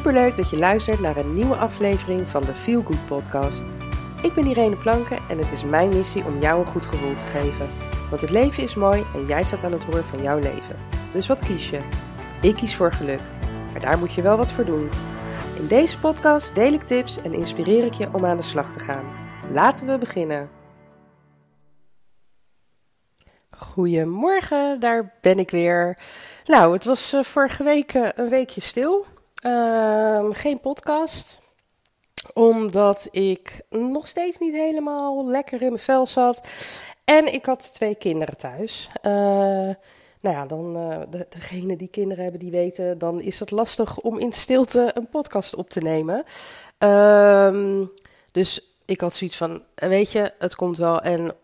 Superleuk dat je luistert naar een nieuwe aflevering van de Feel Good podcast. Ik ben Irene Planken en het is mijn missie om jou een goed gevoel te geven. Want het leven is mooi en jij staat aan het roer van jouw leven. Dus wat kies je? Ik kies voor geluk, maar daar moet je wel wat voor doen. In deze podcast deel ik tips en inspireer ik je om aan de slag te gaan. Laten we beginnen. Goedemorgen, daar ben ik weer. Nou, het was uh, vorige week uh, een weekje stil. Uh, geen podcast, omdat ik nog steeds niet helemaal lekker in mijn vel zat. En ik had twee kinderen thuis. Uh, nou ja, dan de, degene die kinderen hebben, die weten, dan is het lastig om in stilte een podcast op te nemen. Ehm, dus ik had zoiets van, weet je, het komt wel. En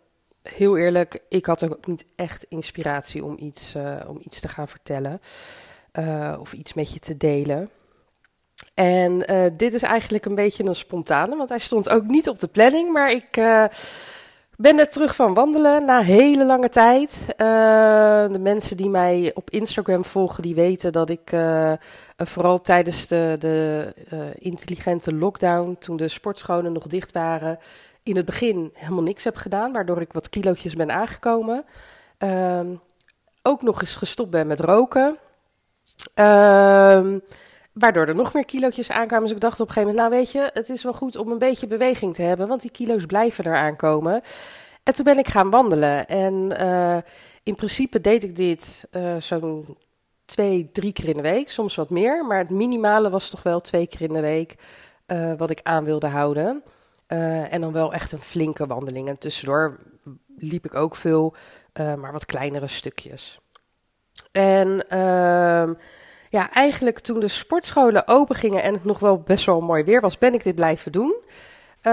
heel eerlijk, ik had ook niet echt inspiratie om iets, uh, om iets te gaan vertellen. Uh, of iets met je te delen. En uh, dit is eigenlijk een beetje een spontane, want hij stond ook niet op de planning. Maar ik ben net terug van wandelen na hele lange tijd. de mensen die mij op Instagram volgen, die weten dat ik vooral tijdens de, de intelligente lockdown, toen de sportscholen nog dicht waren, in het begin helemaal niks heb gedaan, waardoor ik wat kilootjes ben aangekomen. Uh, ook nog eens gestopt ben met roken. Uh, waardoor er nog meer kilootjes aankwamen. Dus ik dacht op een gegeven moment, nou weet je, het is wel goed om een beetje beweging te hebben, want die kilo's blijven er aankomen. En toen ben ik gaan wandelen. En uh, in principe deed ik dit uh, zo'n twee, drie keer in de week, soms wat meer. Maar het minimale was toch wel twee keer in de week uh, wat ik aan wilde houden. En dan wel echt een flinke wandeling. En tussendoor liep ik ook veel, maar wat kleinere stukjes. En uh, ja, eigenlijk toen de sportscholen open gingen en het nog wel best wel mooi weer was, ben ik dit blijven doen. Uh,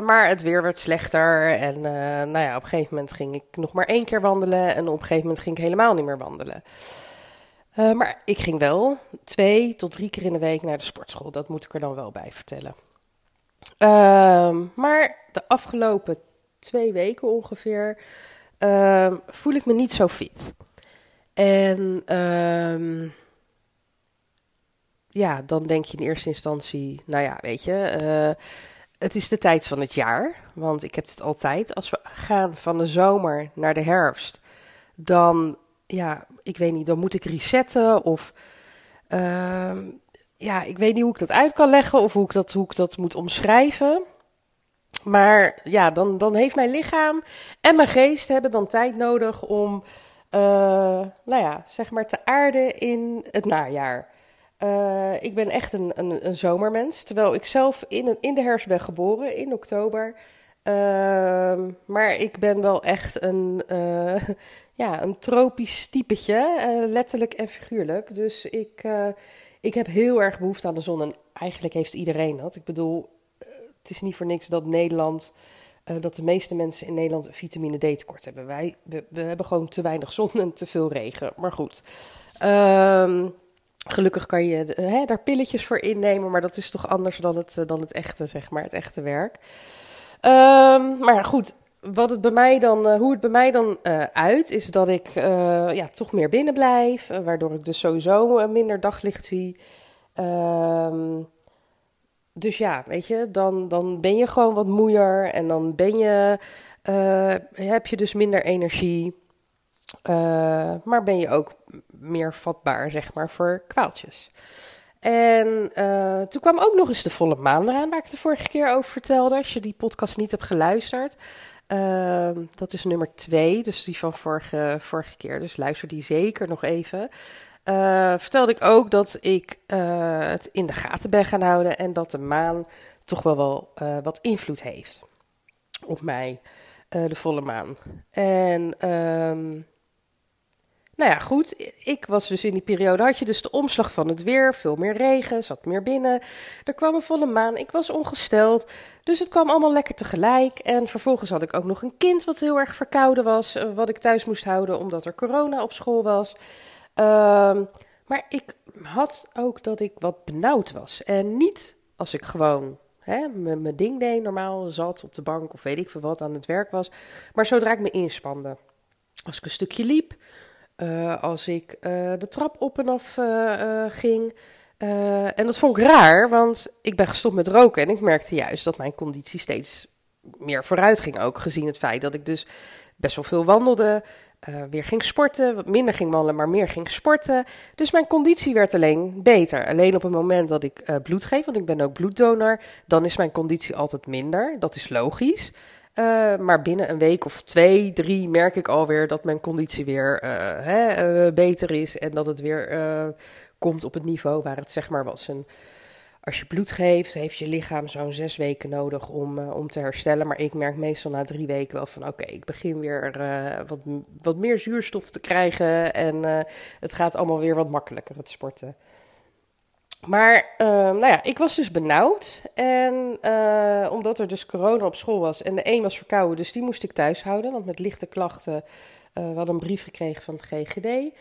maar het weer werd slechter. En nou ja, op een gegeven moment ging ik nog maar één keer wandelen. En op een gegeven moment ging ik helemaal niet meer wandelen. maar ik ging wel twee tot drie keer in de week naar de sportschool. Dat moet ik er dan wel bij vertellen. Uh, maar de afgelopen twee weken ongeveer uh, voel ik me niet zo fit. En uh, ja, dan denk je in eerste instantie, nou ja, weet je, uh, het is de tijd van het jaar. Want ik heb het altijd. Als we gaan van de zomer naar de herfst, dan, ja, ik weet niet, dan moet ik resetten of ehm, ja, ik weet niet hoe ik dat uit kan leggen of hoe ik dat, hoe ik dat moet omschrijven. Maar ja, dan, dan heeft mijn lichaam en mijn geest hebben dan tijd nodig om, uh, nou ja, zeg maar te aarden in het najaar. Uh, ik ben echt een, een, een, zomermens, terwijl ik zelf in, in de herfst ben geboren, in oktober. Uh, maar ik ben wel echt een, uh, ja, een tropisch typetje, letterlijk en figuurlijk. Dus ik, ik heb heel erg behoefte aan de zon en eigenlijk heeft iedereen dat. Ik bedoel, eh, het is niet voor niks dat Nederland, dat de meeste mensen in Nederland vitamine D tekort hebben. Wij, we, we, hebben gewoon te weinig zon en te veel regen. Maar goed, um, gelukkig kan je hè, daar pilletjes voor innemen, maar dat is toch anders dan het, uh, dan het echte, zeg maar, het echte werk. Um, maar goed, wat het bij mij dan, uh, hoe het bij mij dan uit, is dat ik ja, toch meer binnen blijf. waardoor ik dus sowieso minder daglicht zie. Ehm, dus ja, weet je, dan, dan ben je gewoon wat moeier. En dan ben je, heb je dus minder energie. Maar ben je ook meer vatbaar, zeg maar, voor kwaaltjes. En uh, toen kwam ook nog eens de volle maan eraan, waar ik de vorige keer over vertelde. Als je die podcast niet hebt geluisterd. Uh, dat is nummer twee, dus die van vorige, vorige keer. Dus luister die zeker nog even. Uh, vertelde ik ook dat ik het in de gaten ben gaan houden en dat de maan toch wel, wel wat invloed heeft op mij, de volle maan. En um, nou ja, goed. Ik was dus in die periode, had je dus de omslag van het weer. Veel meer regen, zat meer binnen. Er kwam een volle maan. Ik was ongesteld. Dus het kwam allemaal lekker tegelijk. En vervolgens had ik ook nog een kind wat heel erg verkouden was. Eh, wat ik thuis moest houden omdat er corona op school was. Um, maar ik had ook dat ik wat benauwd was. En niet als ik gewoon mijn ding deed, normaal zat op de bank of weet ik veel wat aan het werk was. Maar zodra ik me inspande. Als ik een stukje liep, uh, als ik uh, de trap op en af uh, ging, Eh, en dat vond ik raar, want ik ben gestopt met roken en ik merkte juist dat mijn conditie steeds meer vooruit ging. Ook gezien het feit dat ik dus best wel veel wandelde, weer ging sporten, wat minder ging wandelen, maar meer ging sporten. Dus mijn conditie werd alleen beter. Alleen op het moment dat ik bloed geef, want ik ben ook bloeddonor, dan is mijn conditie altijd minder. Dat is logisch. Uh, maar binnen een week of twee, drie merk ik alweer dat mijn conditie weer hè, beter is en dat het weer komt op het niveau waar het zeg maar was. En als je bloed geeft, heeft je lichaam zo'n zes weken nodig om, om te herstellen. Maar ik merk meestal na drie weken wel van oké, ik begin weer wat, wat meer zuurstof te krijgen. En het gaat allemaal weer wat makkelijker, het sporten. Maar nou ja, ik was dus benauwd. En omdat er dus corona op school was en de een was verkouden, dus die moest ik thuis houden. Want met lichte klachten, we hadden een brief gekregen van het GGD.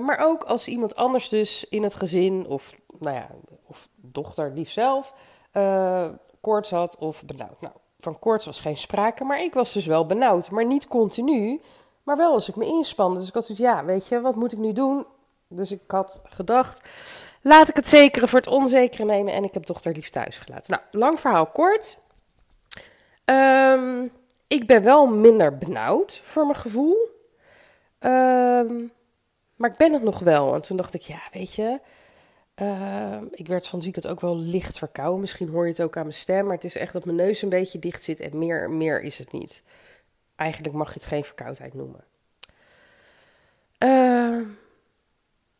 maar ook als iemand anders dus in het gezin of nou ja, of dochter lief zelf, uh, koorts had of benauwd. Nou, van koorts was geen sprake, maar ik was dus wel benauwd. Maar niet continu, maar wel als ik me inspande. Dus ik had dus, ja, weet je, wat moet ik nu doen? Dus ik had gedacht, laat ik het zekere voor het onzekere nemen. En ik heb dochter lief thuis gelaten. Nou, lang verhaal kort. Um, ik ben wel minder benauwd voor mijn gevoel. Um, maar ik ben het nog wel. En toen dacht ik, ja, weet je, uh, ik werd van het ook wel licht verkouden. Misschien hoor je het ook aan mijn stem. Maar het is echt dat mijn neus een beetje dicht zit. En meer, meer is het niet. Eigenlijk mag je het geen verkoudheid noemen.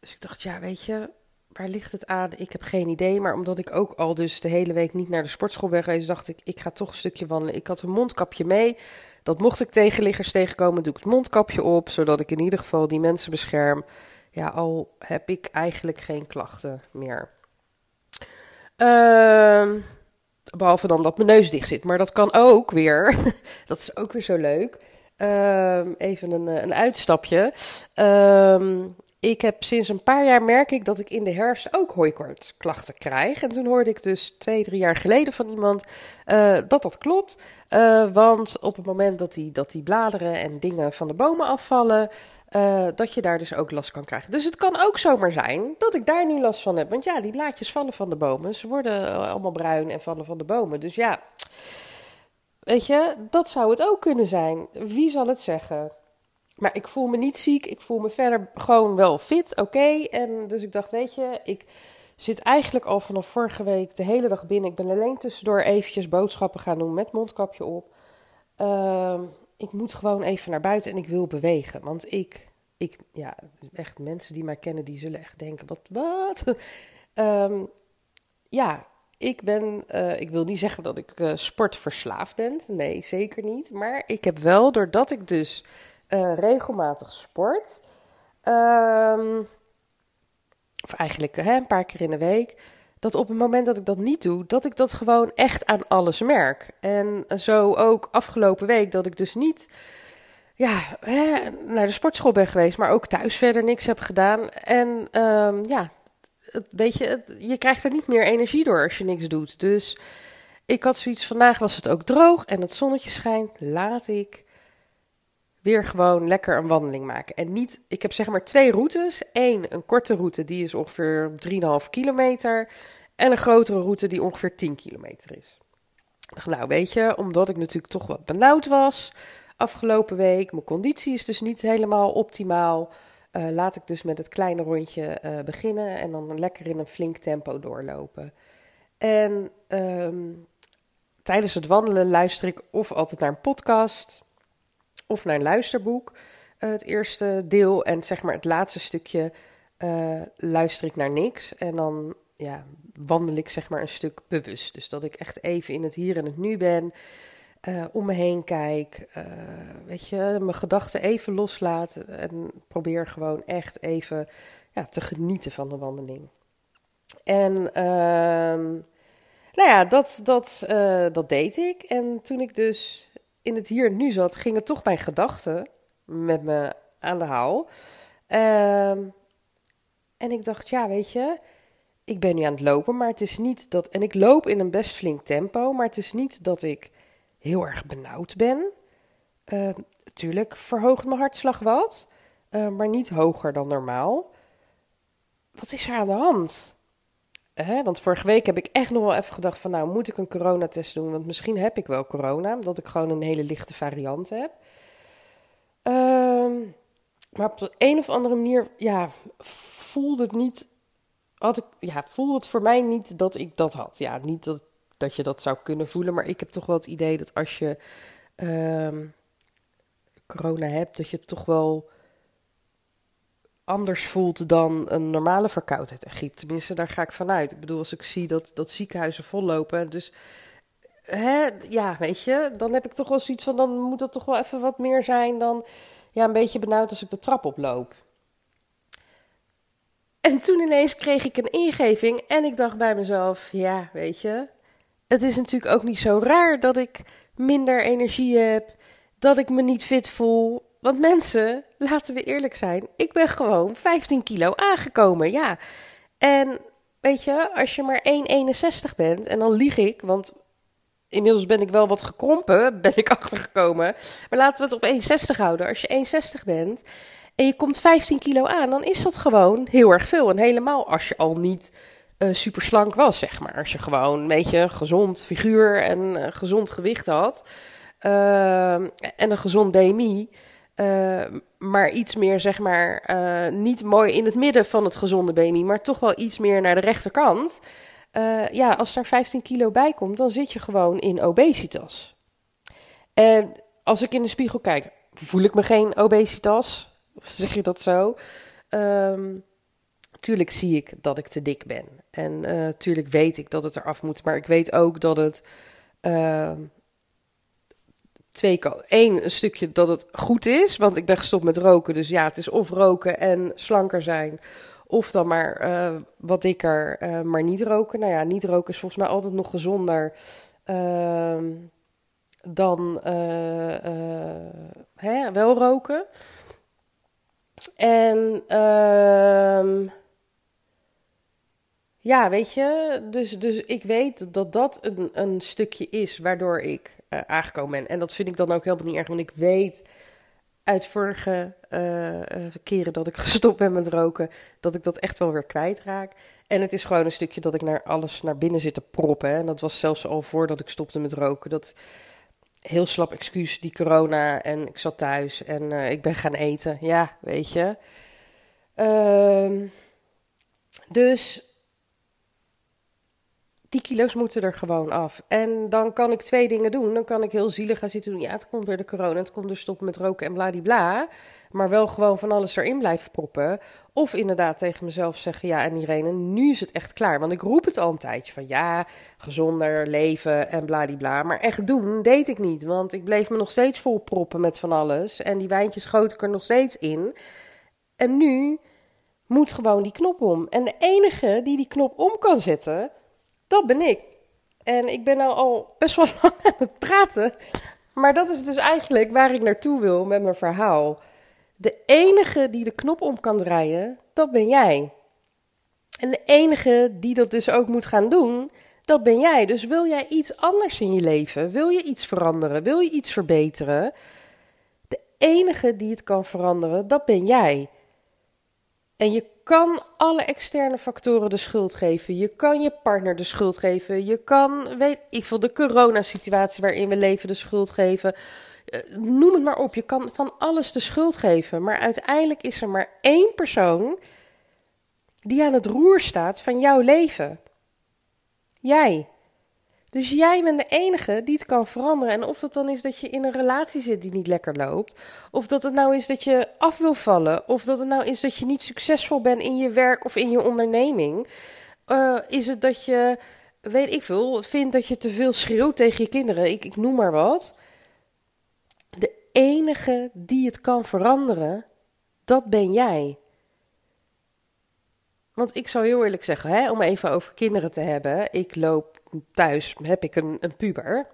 Dus ik dacht, ja, weet je, waar ligt het aan? Ik heb geen idee. Maar omdat ik ook al dus de hele week niet naar de sportschool ben geweest, dacht ik, ik ga toch een stukje wandelen. Ik had een mondkapje mee. Dat mocht ik tegenliggers tegenkomen, doe ik het mondkapje op. Zodat ik in ieder geval die mensen bescherm ja, al heb ik eigenlijk geen klachten meer. Uh, behalve dan dat mijn neus dicht zit. Maar dat kan ook weer. dat is ook weer zo leuk. Uh, even een, een uitstapje. Uh, ik heb sinds een paar jaar merk ik dat ik in de herfst ook hooikoortsklachten krijg. En toen hoorde ik dus twee, drie jaar geleden van iemand uh, dat dat klopt. Uh, want op het moment dat die, dat die bladeren en dingen van de bomen afvallen, uh, dat je daar dus ook last kan krijgen. Dus het kan ook zomaar zijn dat ik daar nu last van heb. Want ja, die blaadjes vallen van de bomen. Ze worden allemaal bruin en vallen van de bomen. Dus ja, weet je, dat zou het ook kunnen zijn. Wie zal het zeggen? Maar ik voel me niet ziek. Ik voel me verder gewoon wel fit, oké. En dus ik dacht, weet je, ik zit eigenlijk al vanaf vorige week de hele dag binnen. Ik ben alleen tussendoor eventjes boodschappen gaan doen met mondkapje op. Uh, ik moet gewoon even naar buiten en ik wil bewegen. Want ik, ik ja, echt mensen die mij kennen, die zullen echt denken, wat, wat? um, ja, ik ben, uh, ik wil niet zeggen dat ik uh, sportverslaafd ben. Nee, zeker niet. Maar ik heb wel, doordat ik dus uh, regelmatig sport, um, of eigenlijk hè, een paar keer in de week, dat op het moment dat ik dat niet doe, dat ik dat gewoon echt aan alles merk. En zo ook afgelopen week dat ik dus niet ja, hè, naar de sportschool ben geweest, maar ook thuis verder niks heb gedaan. En um, ja, weet je, je krijgt er niet meer energie door als je niks doet. Dus ik had zoiets, vandaag was het ook droog en het zonnetje schijnt, laat ik weer gewoon lekker een wandeling maken. En niet, ik heb zeg maar twee routes. Eén, een korte route, die is ongeveer 3,5 kilometer. En een grotere route die ongeveer 10 kilometer is. Nou, weet je, omdat ik natuurlijk toch wat benauwd was afgelopen week. Mijn conditie is dus niet helemaal optimaal. Uh, laat ik dus met het kleine rondje uh, beginnen en dan lekker in een flink tempo doorlopen. En um, tijdens het wandelen luister ik of altijd naar een podcast of naar een luisterboek. Uh, het eerste deel en zeg maar het laatste stukje luister ik naar niks. En dan ja, wandel ik zeg maar een stuk bewust. Dus dat ik echt even in het hier en het nu ben. Uh, om me heen kijk, weet je, mijn gedachten even loslaat en probeer gewoon echt even ja, te genieten van de wandeling. En uh, nou ja, dat, dat, dat deed ik. En toen ik dus in het hier en nu zat, gingen toch mijn gedachten met me aan de haal. Ehm, en ik dacht, ja, weet je, ik ben nu aan het lopen, maar het is niet dat. En ik loop in een best flink tempo, maar het is niet dat ik heel erg benauwd ben. Uh, tuurlijk verhoogt mijn hartslag wat, uh, maar niet hoger dan normaal. Wat is er aan de hand? Hè, want vorige week heb ik echt nog wel even gedacht van, nou moet ik een coronatest doen, want misschien heb ik wel corona, omdat ik gewoon een hele lichte variant heb. Ehm, maar op de een of andere manier, ja, voelde het niet, had ik, ja, voelde het voor mij niet dat ik dat had. Ja, niet dat, dat je dat zou kunnen voelen, maar ik heb toch wel het idee dat als je ehm, corona hebt, dat je toch wel anders voelt dan een normale verkoudheid en griep. Tenminste, daar ga ik vanuit. Ik bedoel, als ik zie dat, dat ziekenhuizen vollopen, dus hè, ja, weet je, dan heb ik toch wel zoiets van, dan moet het toch wel even wat meer zijn dan, ja, een beetje benauwd als ik de trap oploop. En toen ineens kreeg ik een ingeving en ik dacht bij mezelf, ja, weet je, het is natuurlijk ook niet zo raar dat ik minder energie heb, dat ik me niet fit voel. Want mensen, laten we eerlijk zijn, ik ben gewoon 15 kilo aangekomen, ja. En weet je, als je maar 1,61 bent, en dan lieg ik, want inmiddels ben ik wel wat gekrompen, ben ik achtergekomen. Maar laten we het op 1,60 houden. Als je 1,60 bent en je komt 15 kilo aan, dan is dat gewoon heel erg veel. En helemaal als je al niet uh, super slank was, zeg maar. Als je gewoon een beetje gezond figuur en uh, gezond gewicht had. Uh, en een gezond BMI. Uh, maar iets meer, zeg maar, uh, niet mooi in het midden van het gezonde BMI, maar toch wel iets meer naar de rechterkant. Uh, ja, als er 15 kilo bij komt, dan zit je gewoon in obesitas. En als ik in de spiegel kijk, voel ik me geen obesitas? Zeg je dat zo? Um, tuurlijk zie ik dat ik te dik ben. En tuurlijk weet ik dat het eraf moet. Maar ik weet ook dat het. Twee kan. Eén, een stukje dat het goed is. Want ik ben gestopt met roken. Dus ja, het is of roken en slanker zijn. Of dan maar uh, wat dikker, uh, maar niet roken. Nou ja, niet roken is volgens mij altijd nog gezonder uh, dan hè, wel roken. En ehm, ja, weet je, dus, dus ik weet dat dat een, een stukje is waardoor ik uh, aangekomen ben. En dat vind ik dan ook helemaal niet erg, want ik weet uit vorige uh, keren dat ik gestopt ben met roken, dat ik dat echt wel weer kwijtraak. En het is gewoon een stukje dat ik naar alles naar binnen zit te proppen. En dat was zelfs al voordat ik stopte met roken. Dat heel slap excuus, die corona. En ik zat thuis en ik ben gaan eten. Ja, weet je. Uh, dus die kilo's moeten er gewoon af. En dan kan ik twee dingen doen. Dan kan ik heel zielig gaan zitten doen. Ja, het komt door de corona. Het komt door stoppen met roken en bladibla. Maar wel gewoon van alles erin blijven proppen. Of inderdaad tegen mezelf zeggen: Ja, en Irene, nu is het echt klaar. Want ik roep het al een tijdje van ja, gezonder leven en bladibla. Maar echt doen deed ik niet. Want ik bleef me nog steeds vol proppen met van alles. En die wijntjes schoot ik er nog steeds in. En nu moet gewoon die knop om. En de enige die die knop om kan zetten dat ben ik. En ik ben nou al best wel lang aan het praten. Maar dat is dus eigenlijk waar ik naartoe wil met mijn verhaal. De enige die de knop om kan draaien, dat ben jij. En de enige die dat dus ook moet gaan doen, dat ben jij. Dus wil jij iets anders in je leven? Wil je iets veranderen? Wil je iets verbeteren? De enige die het kan veranderen, dat ben jij. En je kan alle externe factoren de schuld geven. Je kan je partner de schuld geven. Je kan, weet ik veel, de coronasituatie waarin we leven de schuld geven. Eh, noem het maar op. Je kan van alles de schuld geven. Maar uiteindelijk is er maar één persoon die aan het roer staat van jouw leven. Jij. Dus jij bent de enige die het kan veranderen. En of dat dan is dat je in een relatie zit die niet lekker loopt. Of dat het nou is dat je af wil vallen. Of dat het nou is dat je niet succesvol bent in je werk of in je onderneming. Uh, is het dat je, weet ik veel, vindt dat je te veel schreeuwt tegen je kinderen. Ik, ik noem maar wat. De enige die het kan veranderen, dat ben jij. Want ik zou heel eerlijk zeggen, hè, om even over kinderen te hebben. Ik loop thuis heb ik een, een puber.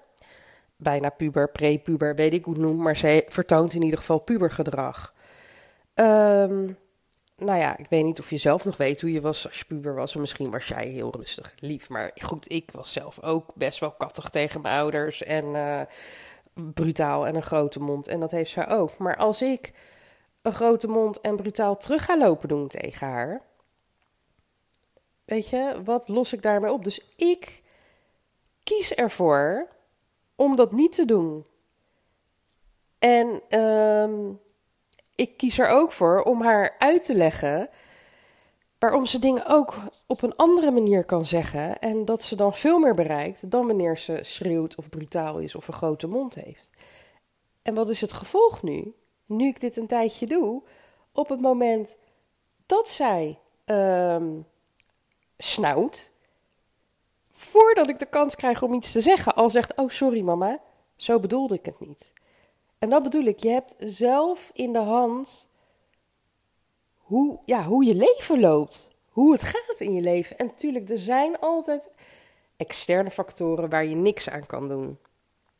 Bijna puber, pre-puber, weet ik hoe het. Maar ze vertoont in ieder geval pubergedrag. Um, nou ja, ik weet niet of je zelf nog weet hoe je was als je puber was. misschien was jij heel rustig, lief. Maar goed, ik was zelf ook best wel kattig tegen mijn ouders. En uh, brutaal en een grote mond. En dat heeft zij ook. Maar als ik een grote mond en brutaal terug ga lopen doen tegen haar weet je, wat los ik daarmee op? Dus ik kies ervoor om dat niet te doen. En ehm, ik kies er ook voor om haar uit te leggen waarom ze dingen ook op een andere manier kan zeggen en dat ze dan veel meer bereikt dan wanneer ze schreeuwt of brutaal is of een grote mond heeft. En wat is het gevolg nu? Nu ik dit een tijdje doe, op het moment dat zij um, snauwt, voordat ik de kans krijg om iets te zeggen, al zegt: Oh, sorry mama, zo bedoelde ik het niet. En dat bedoel ik, je hebt zelf in de hand hoe, ja, hoe je leven loopt. Hoe het gaat in je leven. En natuurlijk, er zijn altijd externe factoren waar je niks aan kan doen.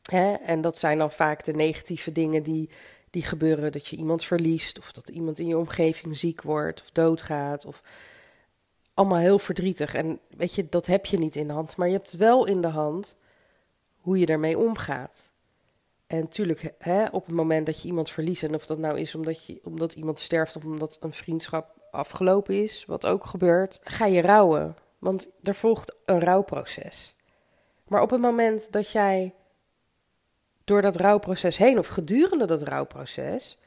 Hè? En dat zijn dan vaak de negatieve dingen die, die gebeuren. Dat je iemand verliest, of dat iemand in je omgeving ziek wordt, of doodgaat. Of allemaal heel verdrietig. En weet je, dat heb je niet in de hand. Maar je hebt wel in de hand hoe je ermee omgaat. En natuurlijk, op het moment dat je iemand verliest, en of dat nou is omdat, je, omdat iemand sterft of omdat een vriendschap afgelopen is, wat ook gebeurt, ga je rouwen. Want er volgt een rouwproces. Maar op het moment dat jij door dat rouwproces heen, of gedurende dat rouwproces,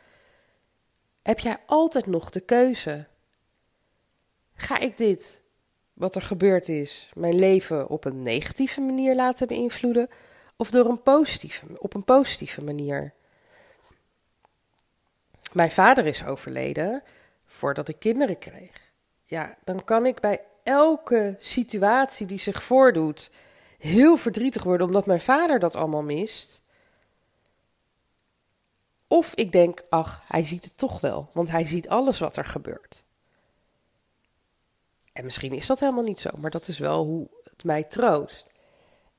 heb jij altijd nog de keuze. Ga ik dit, wat er gebeurd is, mijn leven op een negatieve manier laten beïnvloeden? of door een positieve, op een positieve manier. Mijn vader is overleden voordat ik kinderen kreeg. Ja, dan kan ik bij elke situatie die zich voordoet heel verdrietig worden omdat mijn vader dat allemaal mist. Of ik denk, ach, hij ziet het toch wel, want hij ziet alles wat er gebeurt. En misschien is dat helemaal niet zo, maar dat is wel hoe het mij troost.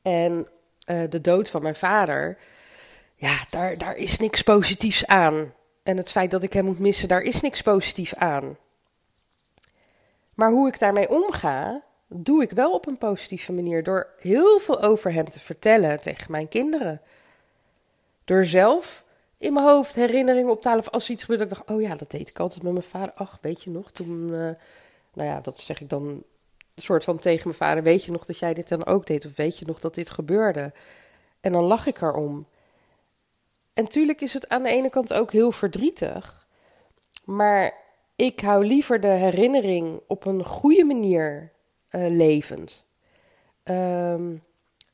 En uh, de dood van mijn vader, ja, daar, daar is niks positiefs aan. En het feit dat ik hem moet missen, daar is niks positiefs aan. Maar hoe ik daarmee omga, doe ik wel op een positieve manier. Door heel veel over hem te vertellen tegen mijn kinderen. Door zelf in mijn hoofd herinneringen op te halen. Of als er iets gebeurt, dat ik dacht: oh ja, dat deed ik altijd met mijn vader. Ach, weet je nog, toen. Uh, nou ja, dat zeg ik dan soort van tegen mijn vader: Weet je nog dat jij dit dan ook deed? Of weet je nog dat dit gebeurde? En dan lach ik erom. En tuurlijk is het aan de ene kant ook heel verdrietig. Maar ik hou liever de herinnering op een goede manier uh, levend. Um,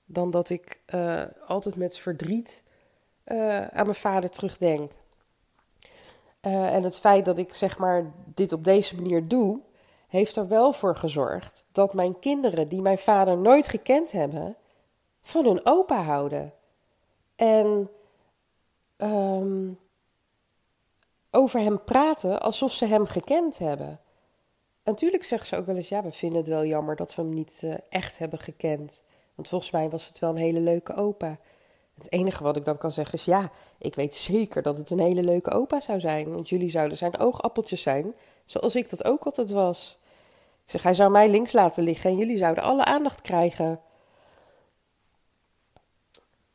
dan dat ik uh, altijd met verdriet uh, aan mijn vader terugdenk. en het feit dat ik zeg maar dit op deze manier doe, heeft er wel voor gezorgd dat mijn kinderen, die mijn vader nooit gekend hebben, van hun opa houden. En um, over hem praten alsof ze hem gekend hebben. natuurlijk zeggen ze ook wel eens: ja, we vinden het wel jammer dat we hem niet uh, echt hebben gekend. Want volgens mij was het wel een hele leuke opa. Het enige wat ik dan kan zeggen is: ja, ik weet zeker dat het een hele leuke opa zou zijn. Want jullie zouden zijn oogappeltjes zijn, zoals ik dat ook altijd was. Ik zeg, hij zou mij links laten liggen en jullie zouden alle aandacht krijgen.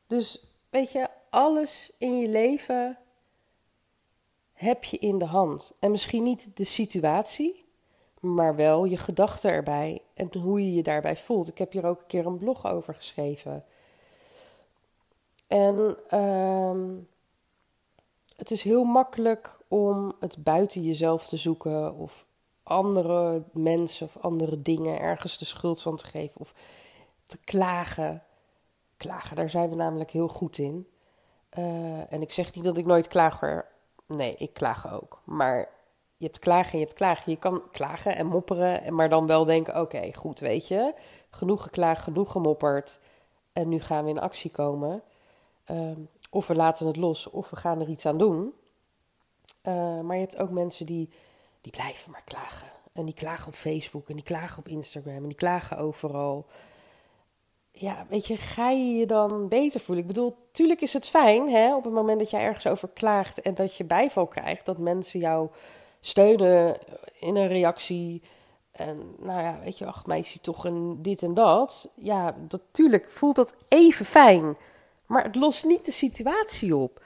Dus weet je, alles in je leven heb je in de hand. En misschien niet de situatie, maar wel je gedachten erbij en hoe je je daarbij voelt. Ik heb hier ook een keer een blog over geschreven. En uh, het is heel makkelijk om het buiten jezelf te zoeken of andere mensen of andere dingen ergens de schuld van te geven of te klagen. Klagen, daar zijn we namelijk heel goed in. Uh, en ik zeg niet dat ik nooit klaag hoor. Nee, ik klaag ook. Maar je hebt klagen en je hebt klagen. Je kan klagen en mopperen, maar dan wel denken: oké, goed, weet je. Genoeg geklaagd, genoeg gemopperd. En nu gaan we in actie komen. Uh, of we laten het los, of we gaan er iets aan doen. Uh, maar je hebt ook mensen die die blijven maar klagen. En die klagen op Facebook en die klagen op Instagram en die klagen overal. Ja, weet je, ga je je dan beter voelen? Ik bedoel, tuurlijk is het fijn hè, op het moment dat jij ergens over klaagt en dat je bijval krijgt, dat mensen jou steunen in een reactie. En nou ja, weet je, ach meisje, toch een dit en dat. Ja, natuurlijk voelt dat even fijn. Maar het lost niet de situatie op.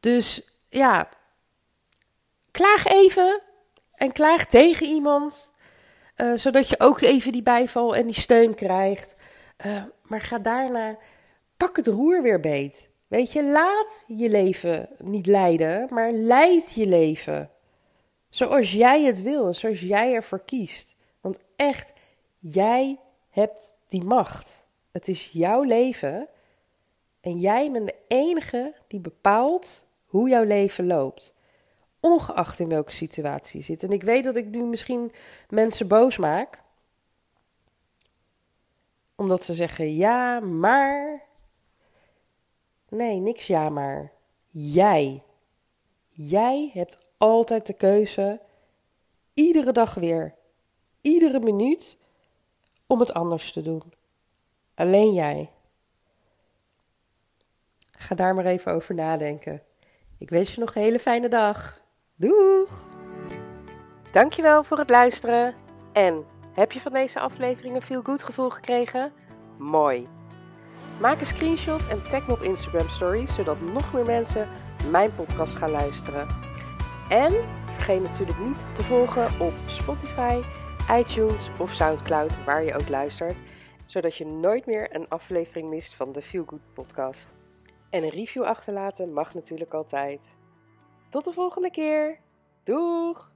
Dus ja, klaag even, en klaag tegen iemand. eh, zodat je ook even die bijval en die steun krijgt. Uh, maar ga daarna, pak het roer weer beet. Weet je, laat je leven niet leiden, maar leid je leven. Zoals jij het wil zoals jij ervoor kiest. Want echt, jij hebt die macht. Het is jouw leven en jij bent de enige die bepaalt hoe jouw leven loopt. Ongeacht in welke situatie je zit. En ik weet dat ik nu misschien mensen boos maak. Omdat ze zeggen ja, maar. Nee, niks ja, maar. Jij. Jij hebt altijd de keuze. Iedere dag weer. Iedere minuut. Om het anders te doen. Alleen jij. Ga daar maar even over nadenken. Ik wens je nog een hele fijne dag. Doeg! Dankjewel voor het luisteren. En heb je van deze aflevering een feel gevoel gekregen? Mooi. Maak een screenshot en tag me op Instagram Stories, zodat nog meer mensen mijn podcast gaan luisteren. En vergeet natuurlijk niet te volgen op Spotify, iTunes of SoundCloud, waar je ook luistert, zodat je nooit meer een aflevering mist van de Feel Good podcast. En een review achterlaten mag natuurlijk altijd. Tot de volgende keer. Doeg!